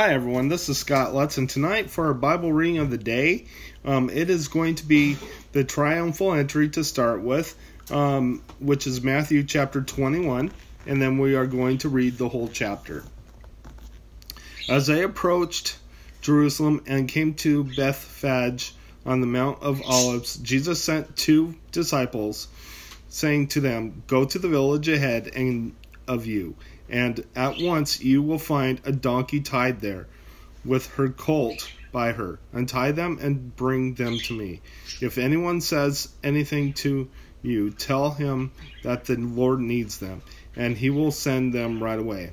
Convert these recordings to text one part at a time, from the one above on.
Hi, everyone. This is Scott Lutz, and tonight for our Bible reading of the day, um, it is going to be the triumphal entry to start with, um, which is Matthew chapter 21, and then we are going to read the whole chapter. As they approached Jerusalem and came to Bethphage on the Mount of Olives, Jesus sent two disciples, saying to them, Go to the village ahead and of you and at once you will find a donkey tied there, with her colt by her. Untie them and bring them to me. If anyone says anything to you, tell him that the Lord needs them, and he will send them right away.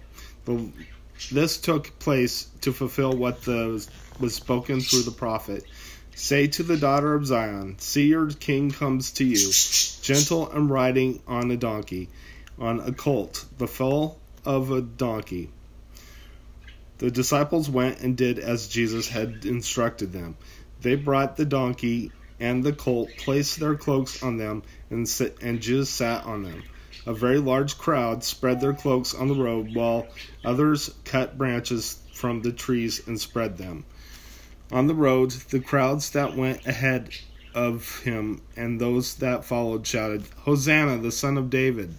This took place to fulfill what the, was spoken through the prophet. Say to the daughter of Zion, See your king comes to you, gentle and riding on a donkey, on a colt, the foal of a donkey. The disciples went and did as Jesus had instructed them. They brought the donkey and the colt, placed their cloaks on them, and, sit, and Jesus sat on them. A very large crowd spread their cloaks on the road, while others cut branches from the trees and spread them. On the road, the crowds that went ahead of him and those that followed shouted, Hosanna, the son of David!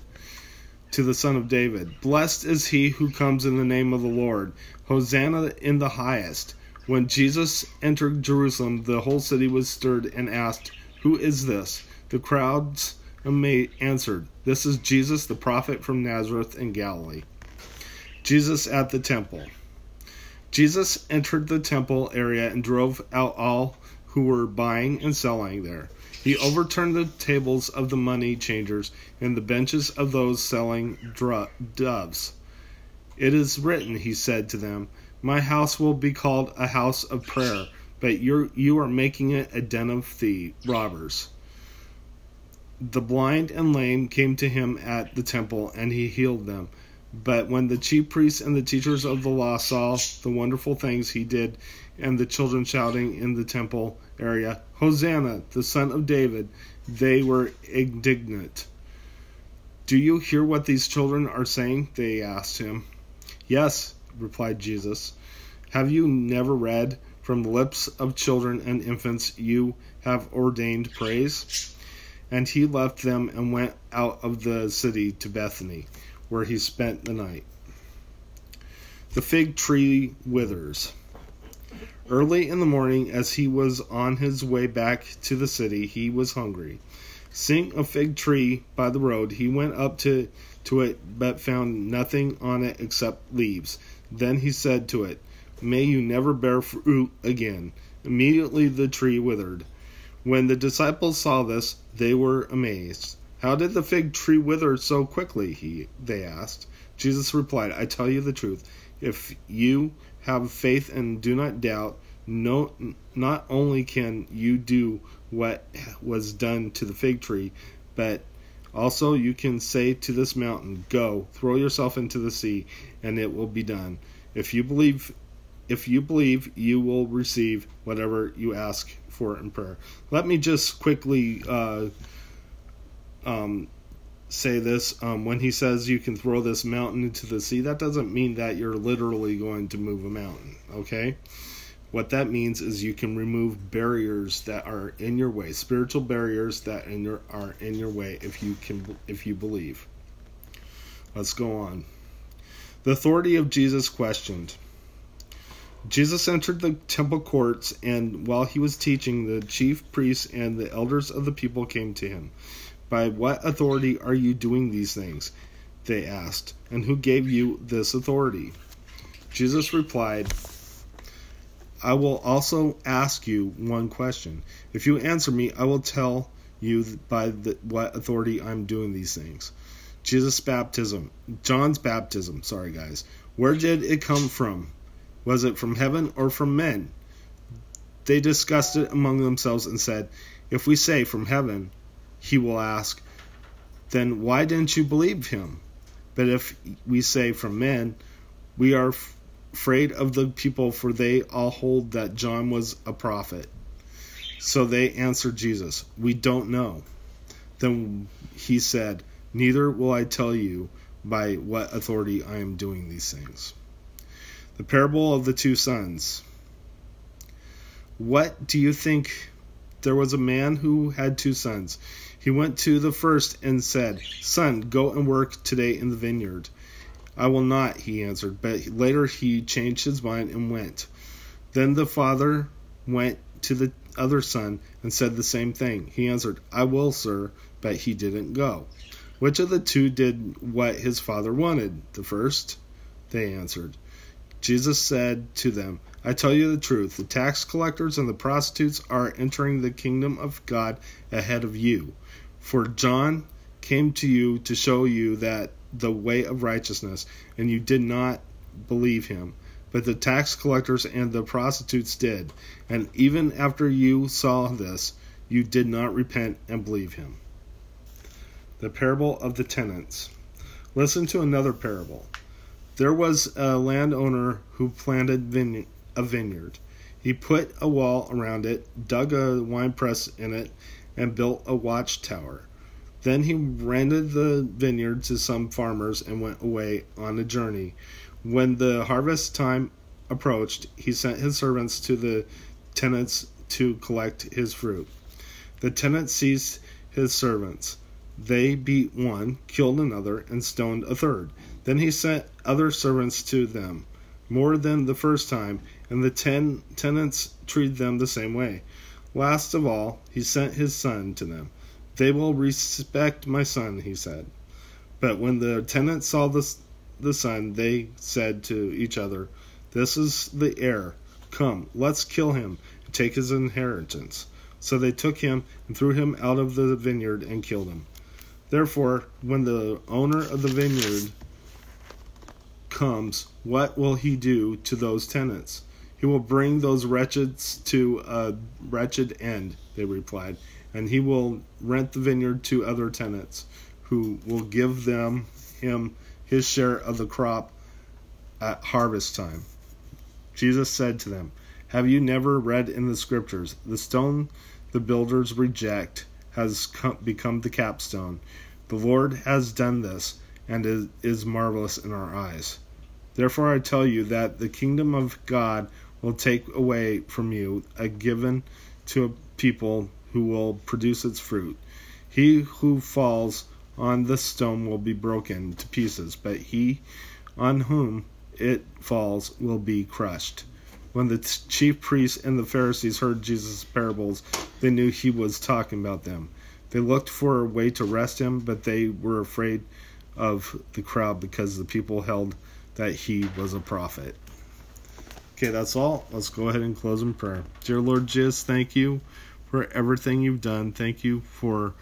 To the Son of David. Blessed is he who comes in the name of the Lord. Hosanna in the highest. When Jesus entered Jerusalem, the whole city was stirred and asked, Who is this? The crowds answered, This is Jesus, the prophet from Nazareth in Galilee. Jesus at the temple. Jesus entered the temple area and drove out all who were buying and selling there. He overturned the tables of the money changers and the benches of those selling doves. It is written, he said to them, My house will be called a house of prayer, but you're, you are making it a den of thieves, robbers. The blind and lame came to him at the temple, and he healed them. But when the chief priests and the teachers of the law saw the wonderful things he did, and the children shouting in the temple area, Hosanna, the son of David, they were indignant. Do you hear what these children are saying? They asked him. Yes, replied Jesus. Have you never read, From the lips of children and infants you have ordained praise? And he left them and went out of the city to Bethany where he spent the night. The fig tree withers. Early in the morning, as he was on his way back to the city, he was hungry. Seeing a fig tree by the road, he went up to, to it, but found nothing on it except leaves. Then he said to it, May you never bear fruit again. Immediately the tree withered. When the disciples saw this, they were amazed. How did the fig tree wither so quickly? He, they asked. Jesus replied, I tell you the truth. If you have faith and do not doubt, no, not only can you do what was done to the fig tree, but also you can say to this mountain, Go, throw yourself into the sea, and it will be done. If you believe, if you believe, you will receive whatever you ask for in prayer. Let me just quickly. Uh, um, say this um, when he says you can throw this mountain into the sea that doesn't mean that you're literally going to move a mountain okay? What that means is you can remove barriers that are in your way spiritual barriers that in your, are in your way if you can if you believe. Let's go on. The authority of jesus questioned. Jesus entered the temple courts and while he was teaching the chief priests and the elders of the people came to him by what authority are you doing these things? They asked. And who gave you this authority? Jesus replied, I will also ask you one question. If you answer me, I will tell you by the, what authority I'm doing these things. Jesus' baptism, John's baptism, sorry guys. Where did it come from? Was it from heaven or from men? They discussed it among themselves and said, If we say from heaven, he will ask, Then why didn't you believe him? But if we say from men, we are afraid of the people, for they all hold that John was a prophet. So they answered Jesus, We don't know. Then he said, Neither will I tell you by what authority I am doing these things. The parable of the two sons. What do you think? There was a man who had two sons. He went to the first and said, Son, go and work today in the vineyard. I will not, he answered. But later he changed his mind and went. Then the father went to the other son and said the same thing. He answered, I will, sir, but he didn't go. Which of the two did what his father wanted? The first? They answered. Jesus said to them, I tell you the truth, the tax collectors and the prostitutes are entering the kingdom of God ahead of you. For John came to you to show you that the way of righteousness, and you did not believe him. But the tax collectors and the prostitutes did. And even after you saw this, you did not repent and believe him. The parable of the tenants. Listen to another parable. There was a landowner who planted a vineyard. He put a wall around it, dug a wine press in it, and built a watchtower. Then he rented the vineyard to some farmers and went away on a journey. When the harvest time approached, he sent his servants to the tenants to collect his fruit. The tenants seized his servants. They beat one, killed another, and stoned a third. Then he sent other servants to them, more than the first time, and the ten tenants treated them the same way. Last of all, he sent his son to them. They will respect my son, he said. But when the tenants saw the, the son, they said to each other, This is the heir. Come, let's kill him and take his inheritance. So they took him and threw him out of the vineyard and killed him. Therefore, when the owner of the vineyard comes, what will he do to those tenants? He will bring those wretches to a wretched end, they replied and he will rent the vineyard to other tenants who will give them him his share of the crop at harvest time. Jesus said to them, Have you never read in the scriptures, the stone the builders reject has come, become the capstone? The Lord has done this, and is marvelous in our eyes. Therefore I tell you that the kingdom of God will take away from you a given to a people who will produce its fruit. He who falls on the stone will be broken to pieces, but he on whom it falls will be crushed. When the chief priests and the Pharisees heard Jesus' parables, they knew he was talking about them. They looked for a way to arrest him, but they were afraid of the crowd because the people held that he was a prophet. Okay, that's all. Let's go ahead and close in prayer. Dear Lord Jesus, thank you for everything you've done. Thank you for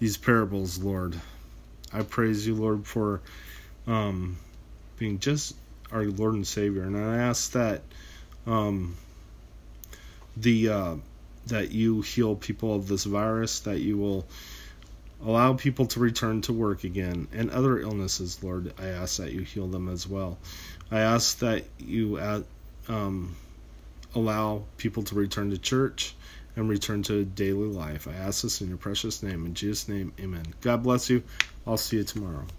these parables, Lord. I praise you, Lord, for um, being just our Lord and Savior. And I ask that um, the uh, that you heal people of this virus, that you will allow people to return to work again, and other illnesses, Lord. I ask that you heal them as well. I ask that you uh, um, allow people to return to church and return to daily life. I ask this in your precious name. In Jesus' name, amen. God bless you. I'll see you tomorrow.